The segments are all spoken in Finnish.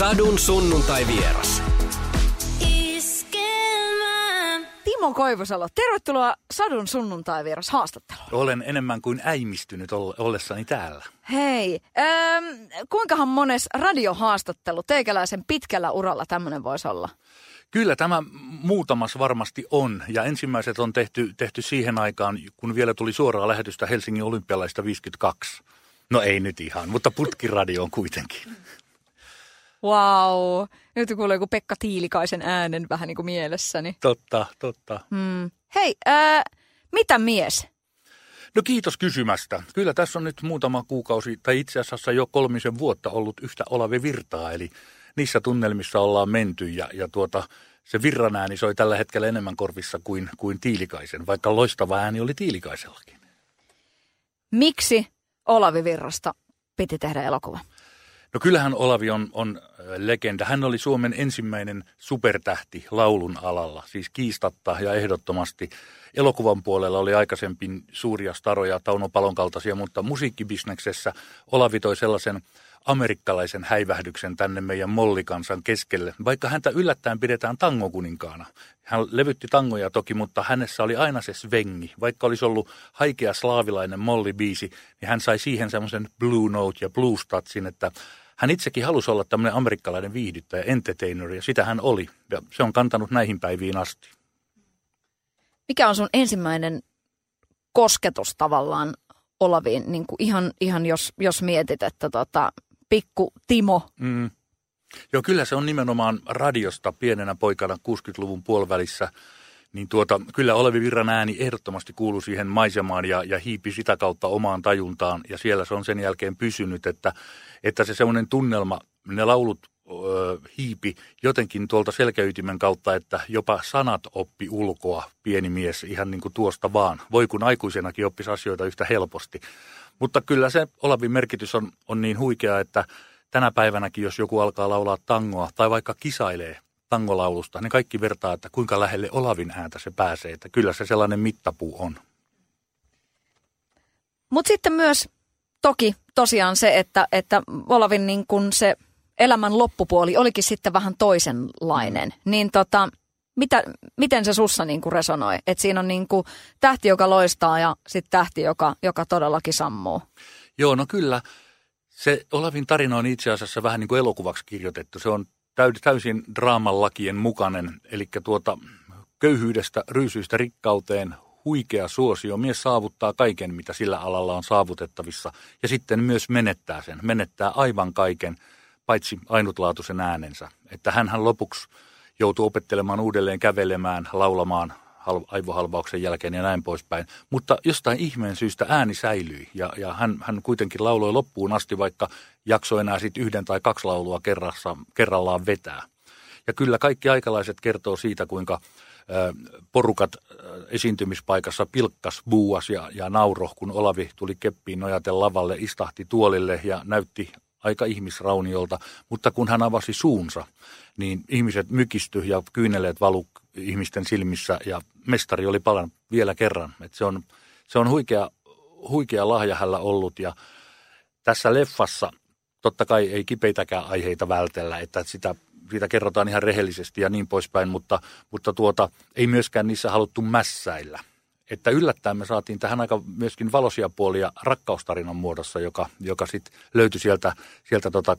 Sadun sunnuntai vieras. Timo Koivusalo, tervetuloa Sadun sunnuntai vieras haastatteluun. Olen enemmän kuin äimistynyt ollessani täällä. Hei, ähm, kuinkahan mones radiohaastattelu teikäläisen pitkällä uralla tämmöinen voisi olla? Kyllä tämä muutamas varmasti on ja ensimmäiset on tehty, tehty siihen aikaan, kun vielä tuli suoraa lähetystä Helsingin olympialaista 52. No ei nyt ihan, mutta putkiradio on kuitenkin. Wow. Nyt kuulee joku Pekka Tiilikaisen äänen vähän niin kuin mielessäni. Totta, totta. Hmm. Hei, äh, mitä mies? No kiitos kysymästä. Kyllä tässä on nyt muutama kuukausi, tai itse asiassa jo kolmisen vuotta ollut yhtä Olavi Virtaa, eli niissä tunnelmissa ollaan menty ja, ja tuota, se virran ääni soi tällä hetkellä enemmän korvissa kuin, kuin Tiilikaisen, vaikka loistava ääni oli Tiilikaisellakin. Miksi Olavi Virrasta piti tehdä elokuva? No kyllähän Olavi on, on legenda. Hän oli Suomen ensimmäinen supertähti laulun alalla, siis kiistatta ja ehdottomasti. Elokuvan puolella oli aikaisempin suuria staroja, Tauno Palon kaltaisia, mutta musiikkibisneksessä Olavi toi sellaisen amerikkalaisen häivähdyksen tänne meidän mollikansan keskelle, vaikka häntä yllättäen pidetään tangokuninkaana. Hän levytti tangoja toki, mutta hänessä oli aina se svengi. Vaikka olisi ollut haikea slaavilainen mollibiisi, niin hän sai siihen semmoisen blue note ja blue statsin, että hän itsekin halusi olla tämmöinen amerikkalainen viihdyttäjä, entertainer, ja sitä hän oli. Ja se on kantanut näihin päiviin asti. Mikä on sun ensimmäinen kosketus tavallaan Olaviin, niin kuin ihan, ihan jos, jos mietit, että tota, pikku Timo. Mm. Joo, kyllä se on nimenomaan radiosta pienenä poikana 60-luvun puolivälissä. Niin tuota, kyllä Olevi Virran ääni ehdottomasti kuuluu siihen maisemaan ja, ja hiipi sitä kautta omaan tajuntaan. Ja siellä se on sen jälkeen pysynyt, että, että se semmoinen tunnelma, ne laulut ö, hiipi jotenkin tuolta selkäytimen kautta, että jopa sanat oppi ulkoa pieni mies ihan niin kuin tuosta vaan. Voi kun aikuisenakin oppisi asioita yhtä helposti. Mutta kyllä se Olavin merkitys on, on niin huikea, että tänä päivänäkin, jos joku alkaa laulaa tangoa tai vaikka kisailee tangolaulusta, niin kaikki vertaa, että kuinka lähelle Olavin ääntä se pääsee. Että kyllä se sellainen mittapuu on. Mutta sitten myös toki tosiaan se, että, että Olavin niin kun se elämän loppupuoli olikin sitten vähän toisenlainen. Niin tota, mitä, miten se sussa niin kuin resonoi? Että siinä on niin kuin tähti, joka loistaa ja sitten tähti, joka, joka todellakin sammuu. Joo, no kyllä. Se Olavin tarina on itse asiassa vähän niin kuin elokuvaksi kirjoitettu. Se on täysin draaman lakien mukainen, eli tuota, köyhyydestä, ryysyistä rikkauteen, huikea suosio. Mies saavuttaa kaiken, mitä sillä alalla on saavutettavissa, ja sitten myös menettää sen. Menettää aivan kaiken, paitsi ainutlaatuisen äänensä. Että hän lopuksi joutuu opettelemaan uudelleen kävelemään, laulamaan aivohalvauksen jälkeen ja näin poispäin. Mutta jostain ihmeen syystä ääni säilyi ja, ja hän, hän kuitenkin lauloi loppuun asti, vaikka jakso enää sitten yhden tai kaksi laulua kerrassa, kerrallaan vetää. Ja kyllä kaikki aikalaiset kertoo siitä, kuinka porukat esiintymispaikassa pilkkas, buuas ja, ja nauro, kun Olavi tuli keppiin nojaten lavalle, istahti tuolille ja näytti aika ihmisrauniolta, mutta kun hän avasi suunsa, niin ihmiset mykisty ja kyyneleet valu ihmisten silmissä ja mestari oli palan vielä kerran. Et se on, se on huikea, huikea lahja hänellä ollut ja tässä leffassa totta kai ei kipeitäkään aiheita vältellä, että sitä, siitä kerrotaan ihan rehellisesti ja niin poispäin, mutta, mutta tuota, ei myöskään niissä haluttu mässäillä että yllättäen me saatiin tähän aika myöskin valoisia puolia rakkaustarinan muodossa, joka, joka sitten löytyi sieltä, sieltä tota,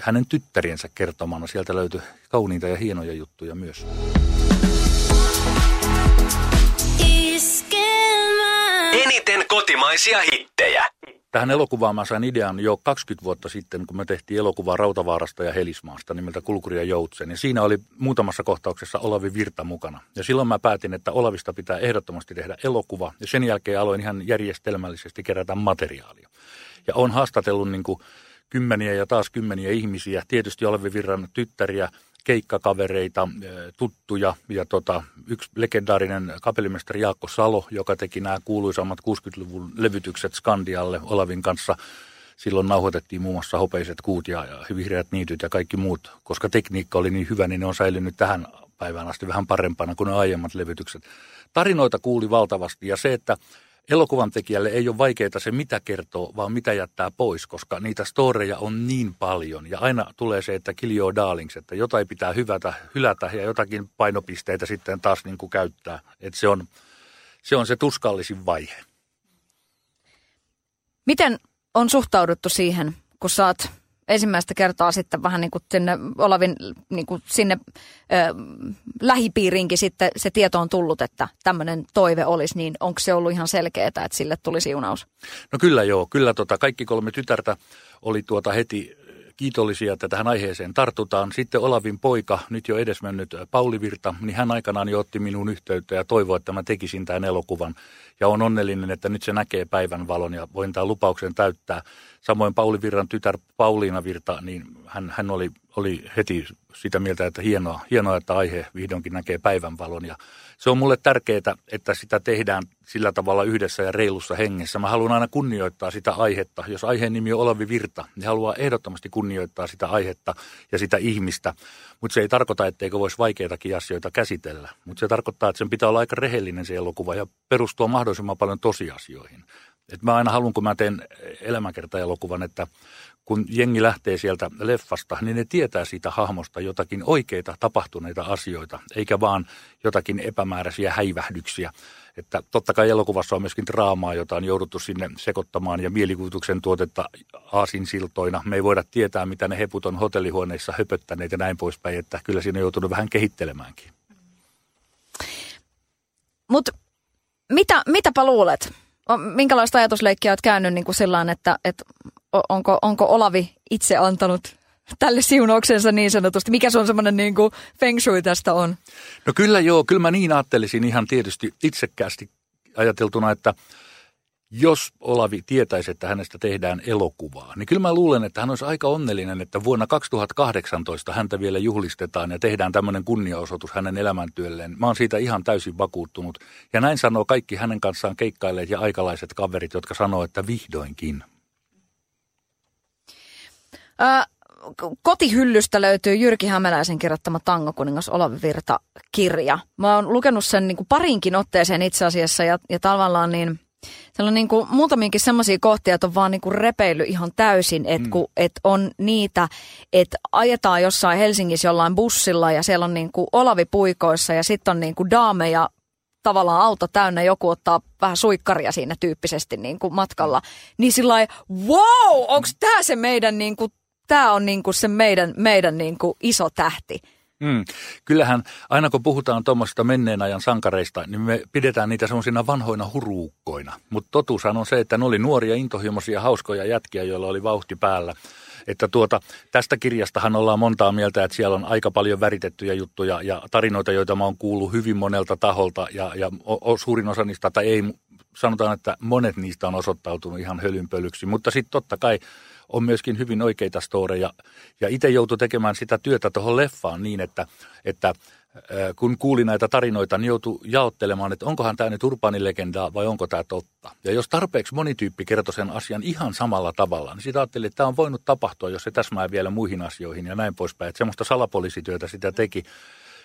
hänen tyttäriensä kertomana. Sieltä löytyi kauniita ja hienoja juttuja myös. Eniten kotimaisia hittejä. Tähän elokuvaan mä sain idean jo 20 vuotta sitten, kun me tehtiin elokuvaa Rautavaarasta ja Helismaasta nimeltä Kulkuri ja Joutsen. Ja siinä oli muutamassa kohtauksessa Olavi Virta mukana. Ja silloin mä päätin, että Olavista pitää ehdottomasti tehdä elokuva. Ja sen jälkeen aloin ihan järjestelmällisesti kerätä materiaalia. Ja on haastatellut niin kuin kymmeniä ja taas kymmeniä ihmisiä. Tietysti Olavi Virran tyttäriä, keikkakavereita, tuttuja ja tota, yksi legendaarinen kapellimestari Jaakko Salo, joka teki nämä kuuluisammat 60-luvun levytykset Skandialle Olavin kanssa. Silloin nauhoitettiin muun muassa hopeiset kuut ja, vihreät niityt ja kaikki muut. Koska tekniikka oli niin hyvä, niin ne on säilynyt tähän päivään asti vähän parempana kuin ne aiemmat levytykset. Tarinoita kuuli valtavasti ja se, että elokuvan tekijälle ei ole vaikeaa se, mitä kertoo, vaan mitä jättää pois, koska niitä storeja on niin paljon. Ja aina tulee se, että kill your darlings, että jotain pitää hyvätä, hylätä ja jotakin painopisteitä sitten taas niin kuin käyttää. Että se on, se on se tuskallisin vaihe. Miten on suhtauduttu siihen, kun saat ensimmäistä kertaa sitten vähän niin kuin sinne Olavin niin kuin sinne ö, lähipiiriinkin sitten se tieto on tullut, että tämmöinen toive olisi, niin onko se ollut ihan selkeää, että sille tuli siunaus? No kyllä joo, kyllä tota, kaikki kolme tytärtä oli tuota heti kiitollisia, että tähän aiheeseen tartutaan. Sitten Olavin poika, nyt jo edesmennyt Pauli Virta, niin hän aikanaan jo otti minuun yhteyttä ja toivoi, että mä tekisin tämän elokuvan. Ja on onnellinen, että nyt se näkee päivän valon ja voin tämän lupauksen täyttää. Samoin Pauli Virran tytär Pauliina Virta, niin hän, hän oli, oli heti sitä mieltä, että hienoa, hienoa, että aihe vihdoinkin näkee päivänvalon. Ja se on mulle tärkeää, että sitä tehdään sillä tavalla yhdessä ja reilussa hengessä. Mä haluan aina kunnioittaa sitä aihetta. Jos aiheen nimi on Olavi Virta, niin haluaa ehdottomasti kunnioittaa sitä aihetta ja sitä ihmistä. Mutta se ei tarkoita, etteikö voisi vaikeitakin asioita käsitellä. Mutta se tarkoittaa, että sen pitää olla aika rehellinen se elokuva ja perustua mahdollisimman paljon tosiasioihin. Et mä aina haluan, kun mä teen elämänkertaelokuvan, että kun jengi lähtee sieltä leffasta, niin ne tietää siitä hahmosta jotakin oikeita tapahtuneita asioita, eikä vaan jotakin epämääräisiä häivähdyksiä. Että totta kai elokuvassa on myöskin draamaa, jota on jouduttu sinne sekoittamaan ja mielikuvituksen tuotetta aasinsiltoina. Me ei voida tietää, mitä ne heput on hotellihuoneissa höpöttäneet ja näin poispäin, että kyllä siinä on joutunut vähän kehittelemäänkin. Mutta mitä, mitäpä luulet? Minkälaista ajatusleikkiä olet käynyt niin kuin sillään, että, että onko, onko Olavi itse antanut tälle siunauksensa niin sanotusti? Mikä se on semmoinen niin kuin feng shui tästä on? No kyllä joo, kyllä mä niin ajattelisin ihan tietysti itsekkäästi ajateltuna, että jos Olavi tietäisi, että hänestä tehdään elokuvaa, niin kyllä mä luulen, että hän olisi aika onnellinen, että vuonna 2018 häntä vielä juhlistetaan ja tehdään tämmöinen kunniaosoitus hänen elämäntyölleen. Mä oon siitä ihan täysin vakuuttunut. Ja näin sanoo kaikki hänen kanssaan keikkailleet ja aikalaiset kaverit, jotka sanoo, että vihdoinkin. Ää, kotihyllystä löytyy Jyrki Hämäläisen kirjoittama Tangokuningas Olavi Virta-kirja. Mä oon lukenut sen niin kuin parinkin otteeseen itse asiassa ja, ja tavallaan niin – siellä on niin kuin muutamiinkin semmoisia kohtia, että on vaan niin kuin repeily ihan täysin, että mm. että on niitä, että ajetaan jossain Helsingissä jollain bussilla ja siellä on niin kuin Olavi puikoissa ja sitten on niin kuin daameja tavallaan auto täynnä, joku ottaa vähän suikkaria siinä tyyppisesti niin kuin matkalla. Niin sillä wow, onko tämä se meidän, niin kuin, tämä on niin kuin se meidän, meidän niin kuin iso tähti. Mm. Kyllähän aina kun puhutaan tuommoisista menneen ajan sankareista, niin me pidetään niitä semmoisina vanhoina huruukkoina. Mutta totuushan on se, että ne oli nuoria, intohimoisia, hauskoja jätkiä, joilla oli vauhti päällä. Että tuota, tästä kirjastahan ollaan montaa mieltä, että siellä on aika paljon väritettyjä juttuja ja tarinoita, joita mä oon kuullut hyvin monelta taholta ja, ja o, suurin osa niistä, tai ei, sanotaan, että monet niistä on osoittautunut ihan hölynpölyksi. Mutta sitten totta kai on myöskin hyvin oikeita storeja. Ja itse joutui tekemään sitä työtä tuohon leffaan niin, että, että kun kuuli näitä tarinoita, niin joutui jaottelemaan, että onkohan tämä nyt urbaanilegendaa vai onko tämä totta. Ja jos tarpeeksi moni tyyppi kertoi sen asian ihan samalla tavalla, niin sitä ajattelin, että tämä on voinut tapahtua, jos se täsmää vielä muihin asioihin ja näin poispäin. Että semmoista salapoliisityötä sitä teki.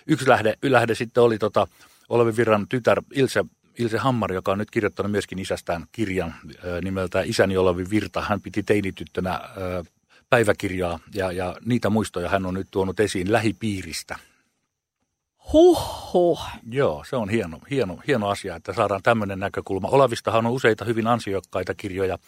Yksi lähde, lähde sitten oli tota, Olevi Virran tytär Ilse Ilse Hammar, joka on nyt kirjoittanut myöskin isästään kirjan nimeltä Isäni Olavi Virta. Hän piti teinityttönä päiväkirjaa ja, ja niitä muistoja hän on nyt tuonut esiin lähipiiristä. Huhhuh. Joo, se on hieno, hieno, hieno asia, että saadaan tämmöinen näkökulma. Olavistahan on useita hyvin ansiokkaita kirjoja,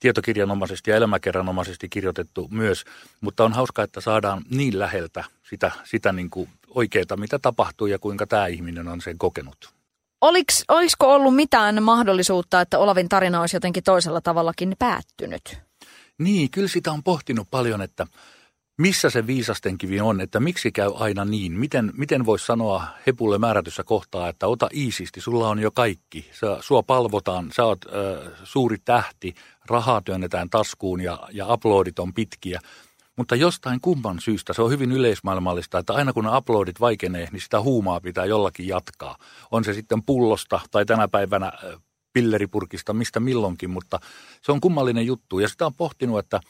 tietokirjanomaisesti ja elämäkerranomaisesti kirjoitettu myös, mutta on hauska, että saadaan niin läheltä sitä, sitä niin kuin oikeaa, mitä tapahtuu ja kuinka tämä ihminen on sen kokenut. Oliks, olisiko ollut mitään mahdollisuutta, että Olavin tarina olisi jotenkin toisella tavallakin päättynyt? Niin, kyllä sitä on pohtinut paljon, että missä se viisasten kivi on, että miksi käy aina niin? Miten, miten voisi sanoa Hepulle määrätyssä kohtaa, että ota iisisti, sulla on jo kaikki. Sä, sua palvotaan, sä oot ö, suuri tähti, rahaa työnnetään taskuun ja, ja uploadit on pitkiä. Mutta jostain kumman syystä se on hyvin yleismaailmallista, että aina kun uploadit vaikenee, niin sitä huumaa pitää jollakin jatkaa. On se sitten pullosta tai tänä päivänä pilleripurkista, mistä milloinkin, mutta se on kummallinen juttu. Ja sitä on pohtinut, että,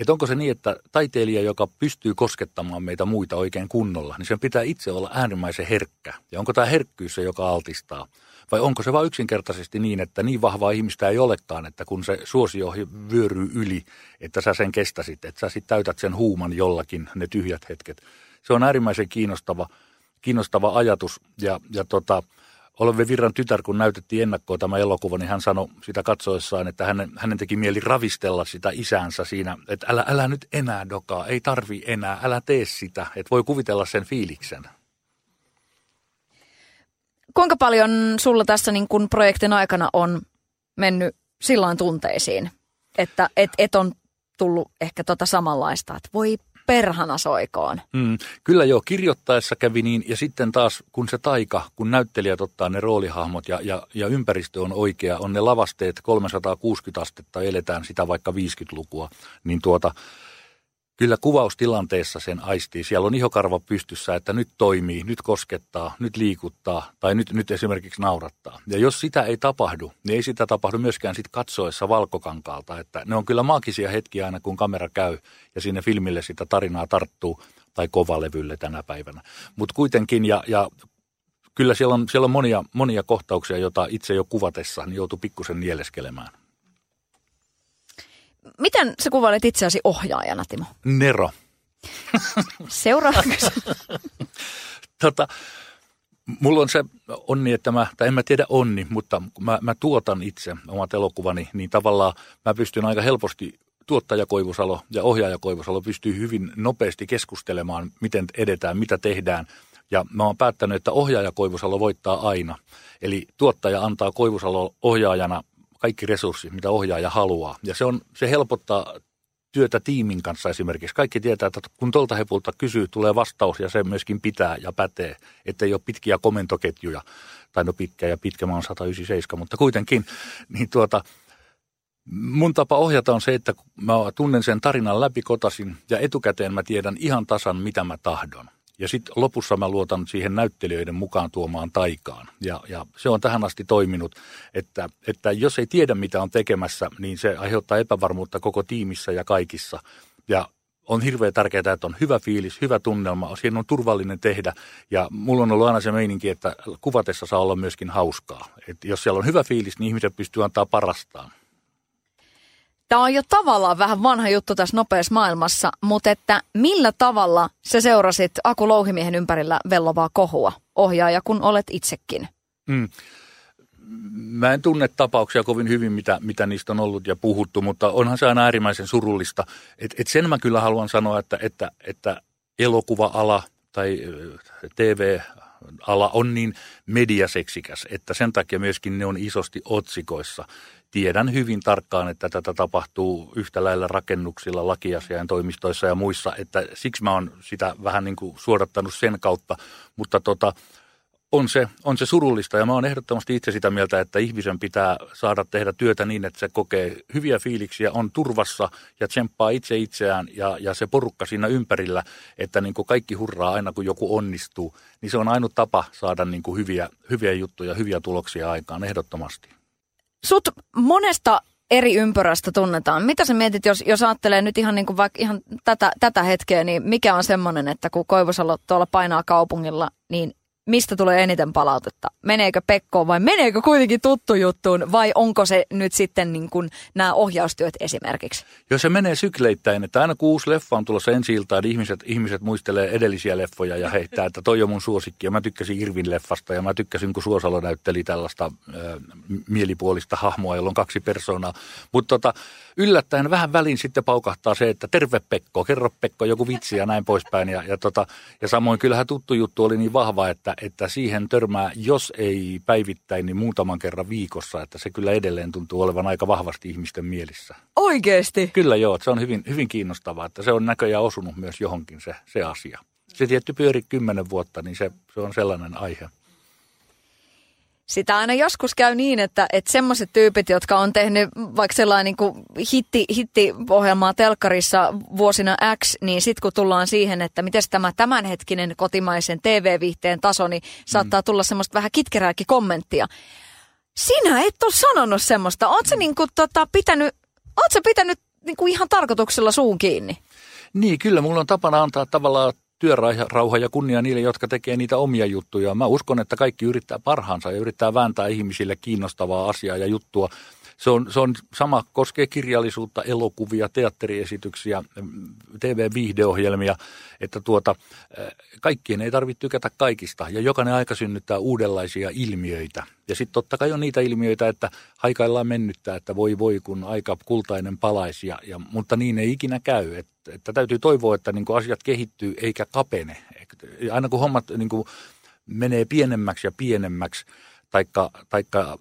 että onko se niin, että taiteilija, joka pystyy koskettamaan meitä muita oikein kunnolla, niin sen pitää itse olla äärimmäisen herkkä. Ja onko tämä herkkyys se, joka altistaa? Vai onko se vain yksinkertaisesti niin, että niin vahvaa ihmistä ei olekaan, että kun se suosio vyöryy yli, että sä sen kestäsit, että sä sitten täytät sen huuman jollakin, ne tyhjät hetket. Se on äärimmäisen kiinnostava, kiinnostava ajatus ja, ja tota, Olemme Virran tytär, kun näytettiin ennakkoa tämä elokuva, niin hän sanoi sitä katsoessaan, että hänen, hänen teki mieli ravistella sitä isänsä siinä, että älä, älä nyt enää dokaa, ei tarvi enää, älä tee sitä, että voi kuvitella sen fiiliksen. Kuinka paljon sulla tässä niin kun projektin aikana on mennyt silloin tunteisiin, että et, et on tullut ehkä tota samanlaista, että voi perhana soikoon. Mm, kyllä joo, kirjoittaessa kävi niin, ja sitten taas kun se taika, kun näyttelijät ottaa ne roolihahmot ja, ja, ja ympäristö on oikea, on ne lavasteet 360 astetta, eletään sitä vaikka 50-lukua, niin tuota, kyllä kuvaustilanteessa sen aistii. Siellä on ihokarva pystyssä, että nyt toimii, nyt koskettaa, nyt liikuttaa tai nyt, nyt esimerkiksi naurattaa. Ja jos sitä ei tapahdu, niin ei sitä tapahdu myöskään sit katsoessa valkokankaalta. Että ne on kyllä maagisia hetkiä aina, kun kamera käy ja sinne filmille sitä tarinaa tarttuu tai kovalevylle tänä päivänä. Mutta kuitenkin, ja, ja kyllä siellä on, siellä on monia, monia kohtauksia, joita itse jo kuvatessa niin joutuu pikkusen nieleskelemään. Miten sä kuvailet itseäsi ohjaajana, Timo? Nero. Seuraava tota, mulla on se onni, että mä, tai en mä tiedä onni, mutta mä, mä tuotan itse omat elokuvani, niin tavallaan mä pystyn aika helposti tuottaja Koivusalo ja ohjaaja Koivusalo pystyy hyvin nopeasti keskustelemaan, miten edetään, mitä tehdään. Ja mä oon päättänyt, että ohjaaja Koivusalo voittaa aina. Eli tuottaja antaa Koivusalo ohjaajana kaikki resurssit, mitä ohjaaja haluaa. Ja se, on, se helpottaa työtä tiimin kanssa esimerkiksi. Kaikki tietää, että kun tuolta hepulta kysyy, tulee vastaus ja se myöskin pitää ja pätee, ettei ole pitkiä komentoketjuja. Tai no pitkä ja pitkä, mä oon 197, mutta kuitenkin. Niin tuota, mun tapa ohjata on se, että mä tunnen sen tarinan läpi kotasin ja etukäteen mä tiedän ihan tasan, mitä mä tahdon. Ja sitten lopussa mä luotan siihen näyttelijöiden mukaan tuomaan taikaan. Ja, ja se on tähän asti toiminut, että, että jos ei tiedä mitä on tekemässä, niin se aiheuttaa epävarmuutta koko tiimissä ja kaikissa. Ja on hirveän tärkeää, että on hyvä fiilis, hyvä tunnelma, siinä on turvallinen tehdä. Ja mulla on ollut aina se meininki, että kuvatessa saa olla myöskin hauskaa. Et jos siellä on hyvä fiilis, niin ihmiset pystyy antaa parastaan. Tämä on jo tavallaan vähän vanha juttu tässä nopeassa maailmassa, mutta että millä tavalla sä seurasit Aku Louhimiehen ympärillä vellovaa kohua, ohjaaja kun olet itsekin? Mm. Mä en tunne tapauksia kovin hyvin, mitä, mitä niistä on ollut ja puhuttu, mutta onhan se aina äärimmäisen surullista. Et, et sen mä kyllä haluan sanoa, että, että, että elokuva-ala tai TV ala on niin mediaseksikäs, että sen takia myöskin ne on isosti otsikoissa tiedän hyvin tarkkaan, että tätä tapahtuu yhtä lailla rakennuksilla, lakiasiain toimistoissa ja muissa, että siksi mä oon sitä vähän niin kuin suodattanut sen kautta, mutta tota, on se, on se surullista ja mä oon ehdottomasti itse sitä mieltä, että ihmisen pitää saada tehdä työtä niin, että se kokee hyviä fiiliksiä, on turvassa ja tsemppaa itse itseään ja, ja se porukka siinä ympärillä, että niin kuin kaikki hurraa aina kun joku onnistuu, niin se on ainut tapa saada niin kuin hyviä, hyviä juttuja, hyviä tuloksia aikaan ehdottomasti. Sut monesta eri ympyrästä tunnetaan. Mitä sä mietit, jos, jos ajattelee nyt ihan, niin kuin vaikka ihan tätä, tätä hetkeä, niin mikä on semmoinen, että kun Koivusalo tuolla painaa kaupungilla, niin mistä tulee eniten palautetta? Meneekö Pekkoon vai meneekö kuitenkin tuttu juttuun vai onko se nyt sitten niin kuin nämä ohjaustyöt esimerkiksi? Jos se menee sykleittäin, että aina kun uusi leffa on tulossa ensi iltaan, niin ihmiset, ihmiset muistelee edellisiä leffoja ja heittää, että toi on mun suosikki. Ja mä tykkäsin Irvin leffasta ja mä tykkäsin, kun Suosalo näytteli tällaista äh, mielipuolista hahmoa, jolla on kaksi persoonaa. Mutta tota, yllättäen vähän välin sitten paukahtaa se, että terve Pekko, kerro Pekko joku vitsi ja näin poispäin. Ja, ja, tota, ja samoin kyllähän tuttu juttu oli niin vahva, että, että siihen törmää, jos ei päivittäin, niin muutaman kerran viikossa, että se kyllä edelleen tuntuu olevan aika vahvasti ihmisten mielissä. Oikeesti? Kyllä joo, se on hyvin, hyvin kiinnostavaa, että se on näköjään osunut myös johonkin se, se asia. Se tietty pyöri kymmenen vuotta, niin se, se on sellainen aihe sitä aina joskus käy niin, että, että semmoiset tyypit, jotka on tehnyt vaikka sellainen niin kuin hitti, hitti-ohjelmaa telkkarissa vuosina X, niin sitten kun tullaan siihen, että miten tämä tämänhetkinen kotimaisen TV-viihteen taso, niin saattaa mm. tulla semmoista vähän kitkerääkin kommenttia. Sinä et ole sanonut semmoista. Oletko mm. niin kuin, tota, pitänyt, ootko pitänyt niin kuin ihan tarkoituksella suun kiinni. Niin, kyllä mulla on tapana antaa tavallaan työrauha ja kunnia niille, jotka tekee niitä omia juttuja. Mä uskon, että kaikki yrittää parhaansa ja yrittää vääntää ihmisille kiinnostavaa asiaa ja juttua. Se on, se on sama, koskee kirjallisuutta, elokuvia, teatteriesityksiä, TV-viihdeohjelmia, että tuota, kaikkien ei tarvitse tykätä kaikista ja jokainen aika synnyttää uudenlaisia ilmiöitä. Ja sitten totta kai on niitä ilmiöitä, että haikaillaan mennyttää, että voi voi kun aika kultainen palaisi, ja, ja, mutta niin ei ikinä käy. Et, että täytyy toivoa, että niin asiat kehittyy eikä kapene. Aina kun hommat niin menee pienemmäksi ja pienemmäksi, taikka, taikka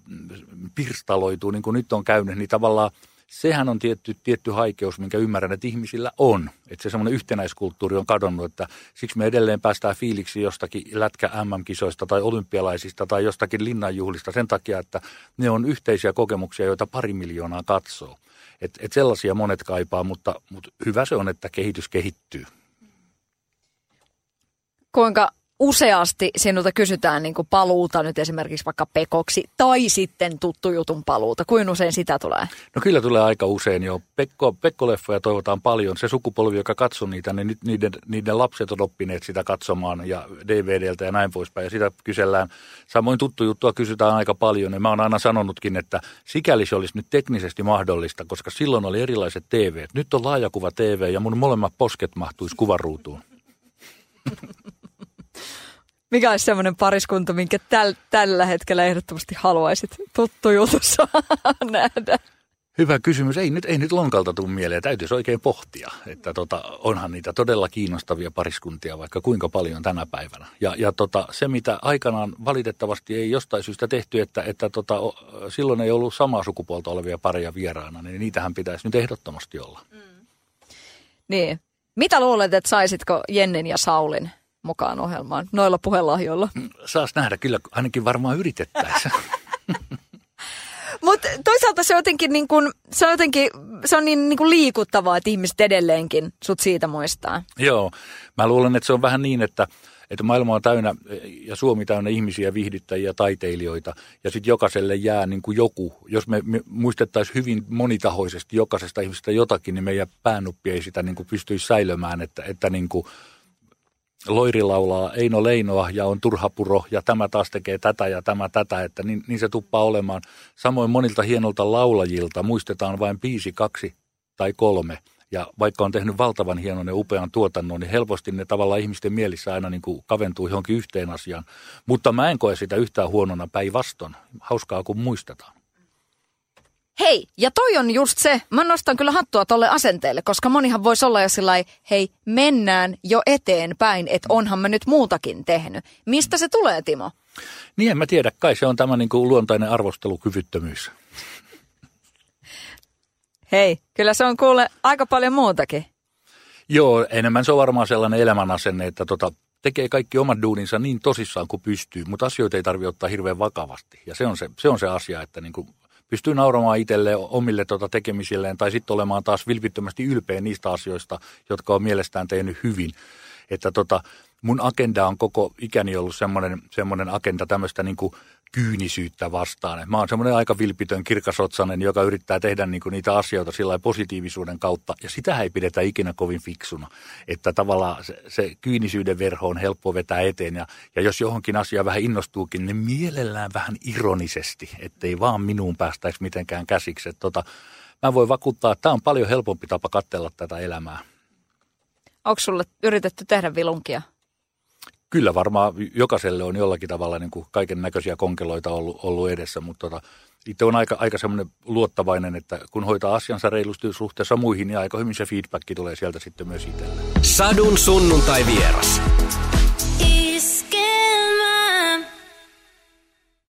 pirstaloituu, niin kuin nyt on käynyt, niin tavallaan sehän on tietty, tietty haikeus, minkä ymmärrän, että ihmisillä on. Että se semmoinen yhtenäiskulttuuri on kadonnut, että siksi me edelleen päästään fiiliksi jostakin lätkä MM-kisoista tai olympialaisista tai jostakin linnanjuhlista sen takia, että ne on yhteisiä kokemuksia, joita pari miljoonaa katsoo. Et, et sellaisia monet kaipaa, mutta, mutta hyvä se on, että kehitys kehittyy. Kuinka useasti sinulta kysytään niin paluuta nyt esimerkiksi vaikka pekoksi tai sitten tuttu jutun paluuta. Kuinka usein sitä tulee? No kyllä tulee aika usein jo. Pekko, Pekko-leffoja toivotaan paljon. Se sukupolvi, joka katsoo niitä, niin nyt niiden, niiden lapset on oppineet sitä katsomaan ja DVDltä ja näin poispäin. Ja sitä kysellään. Samoin tuttu juttua kysytään aika paljon. Ja mä oon aina sanonutkin, että sikäli se olisi nyt teknisesti mahdollista, koska silloin oli erilaiset TV. Nyt on laajakuva TV ja mun molemmat posket mahtuisi kuvaruutuun. Mikä olisi semmoinen pariskunta, minkä täl, tällä hetkellä ehdottomasti haluaisit tuttu jutussa nähdä? Hyvä kysymys. Ei nyt, ei nyt lonkalta tule mieleen. Täytyisi oikein pohtia, että tota, onhan niitä todella kiinnostavia pariskuntia vaikka kuinka paljon tänä päivänä. Ja, ja tota, se, mitä aikanaan valitettavasti ei jostain syystä tehty, että, että tota, silloin ei ollut samaa sukupuolta olevia pareja vieraana, niin niitähän pitäisi nyt ehdottomasti olla. Mm. Niin. Mitä luulet, että saisitko Jennen ja Saulin mukaan ohjelmaan noilla puhelahjoilla. Mm, saas nähdä, kyllä ainakin varmaan yritettäisiin. Mutta toisaalta se, jotenkin niin kun, se on jotenkin se on niin, niin kuin liikuttavaa, että ihmiset edelleenkin sut siitä muistaa. Joo, mä luulen, että se on vähän niin, että, että maailma on täynnä ja Suomi täynnä ihmisiä, viihdyttäjiä, taiteilijoita ja sitten jokaiselle jää niin kuin joku. Jos me, me muistettaisiin hyvin monitahoisesti jokaisesta ihmisestä jotakin, niin meidän päänuppi ei sitä niin kuin pystyisi säilömään, että, että niin kuin – Loiri laulaa Eino Leinoa ja on turhapuro ja tämä taas tekee tätä ja tämä tätä, että niin, niin se tuppaa olemaan. Samoin monilta hienolta laulajilta muistetaan vain biisi, kaksi tai kolme. Ja vaikka on tehnyt valtavan hienon ja upean tuotannon, niin helposti ne tavallaan ihmisten mielissä aina niin kuin kaventuu johonkin yhteen asiaan. Mutta mä en koe sitä yhtään huonona päinvastoin. Hauskaa, kun muistetaan. Hei, ja toi on just se, mä nostan kyllä hattua tolle asenteelle, koska monihan voisi olla jo sillä hei, mennään jo eteenpäin, että onhan mä nyt muutakin tehnyt. Mistä se tulee, Timo? Niin en mä tiedä, kai se on tämä niin kuin luontainen arvostelukyvyttömyys. Hei, kyllä se on kuule aika paljon muutakin. Joo, enemmän se on varmaan sellainen elämänasenne, että tota, tekee kaikki omat duuninsa niin tosissaan kuin pystyy, mutta asioita ei tarvitse ottaa hirveän vakavasti. Ja se on se, se, on se asia, että niin kuin pystyy nauramaan itselle omille tota tekemisilleen tai sitten olemaan taas vilpittömästi ylpeä niistä asioista, jotka on mielestään tehnyt hyvin. Että tota, mun agenda on koko ikäni ollut semmoinen, semmoinen agenda tämmöistä niin kuin kyynisyyttä vastaan. Mä oon semmoinen aika vilpitön kirkasotsainen, joka yrittää tehdä niinku niitä asioita sillä positiivisuuden kautta. Ja sitä ei pidetä ikinä kovin fiksuna. Että tavallaan se, se kyynisyyden verho on helppo vetää eteen. Ja, ja jos johonkin asia vähän innostuukin, niin mielellään vähän ironisesti, ettei vaan minuun päästäisi mitenkään käsiksi. Et tota, mä voin vakuuttaa, että tämä on paljon helpompi tapa katsella tätä elämää. Onko sulle yritetty tehdä vilunkia? Kyllä varmaan jokaiselle on jollakin tavalla niin kuin kaiken näköisiä konkeloita ollut, ollut edessä, mutta tota, itse on aika, aika semmoinen luottavainen, että kun hoitaa asiansa reilusti suhteessa muihin, niin aika hyvin se feedback tulee sieltä sitten myös itselle. Sadun sunnuntai vieras.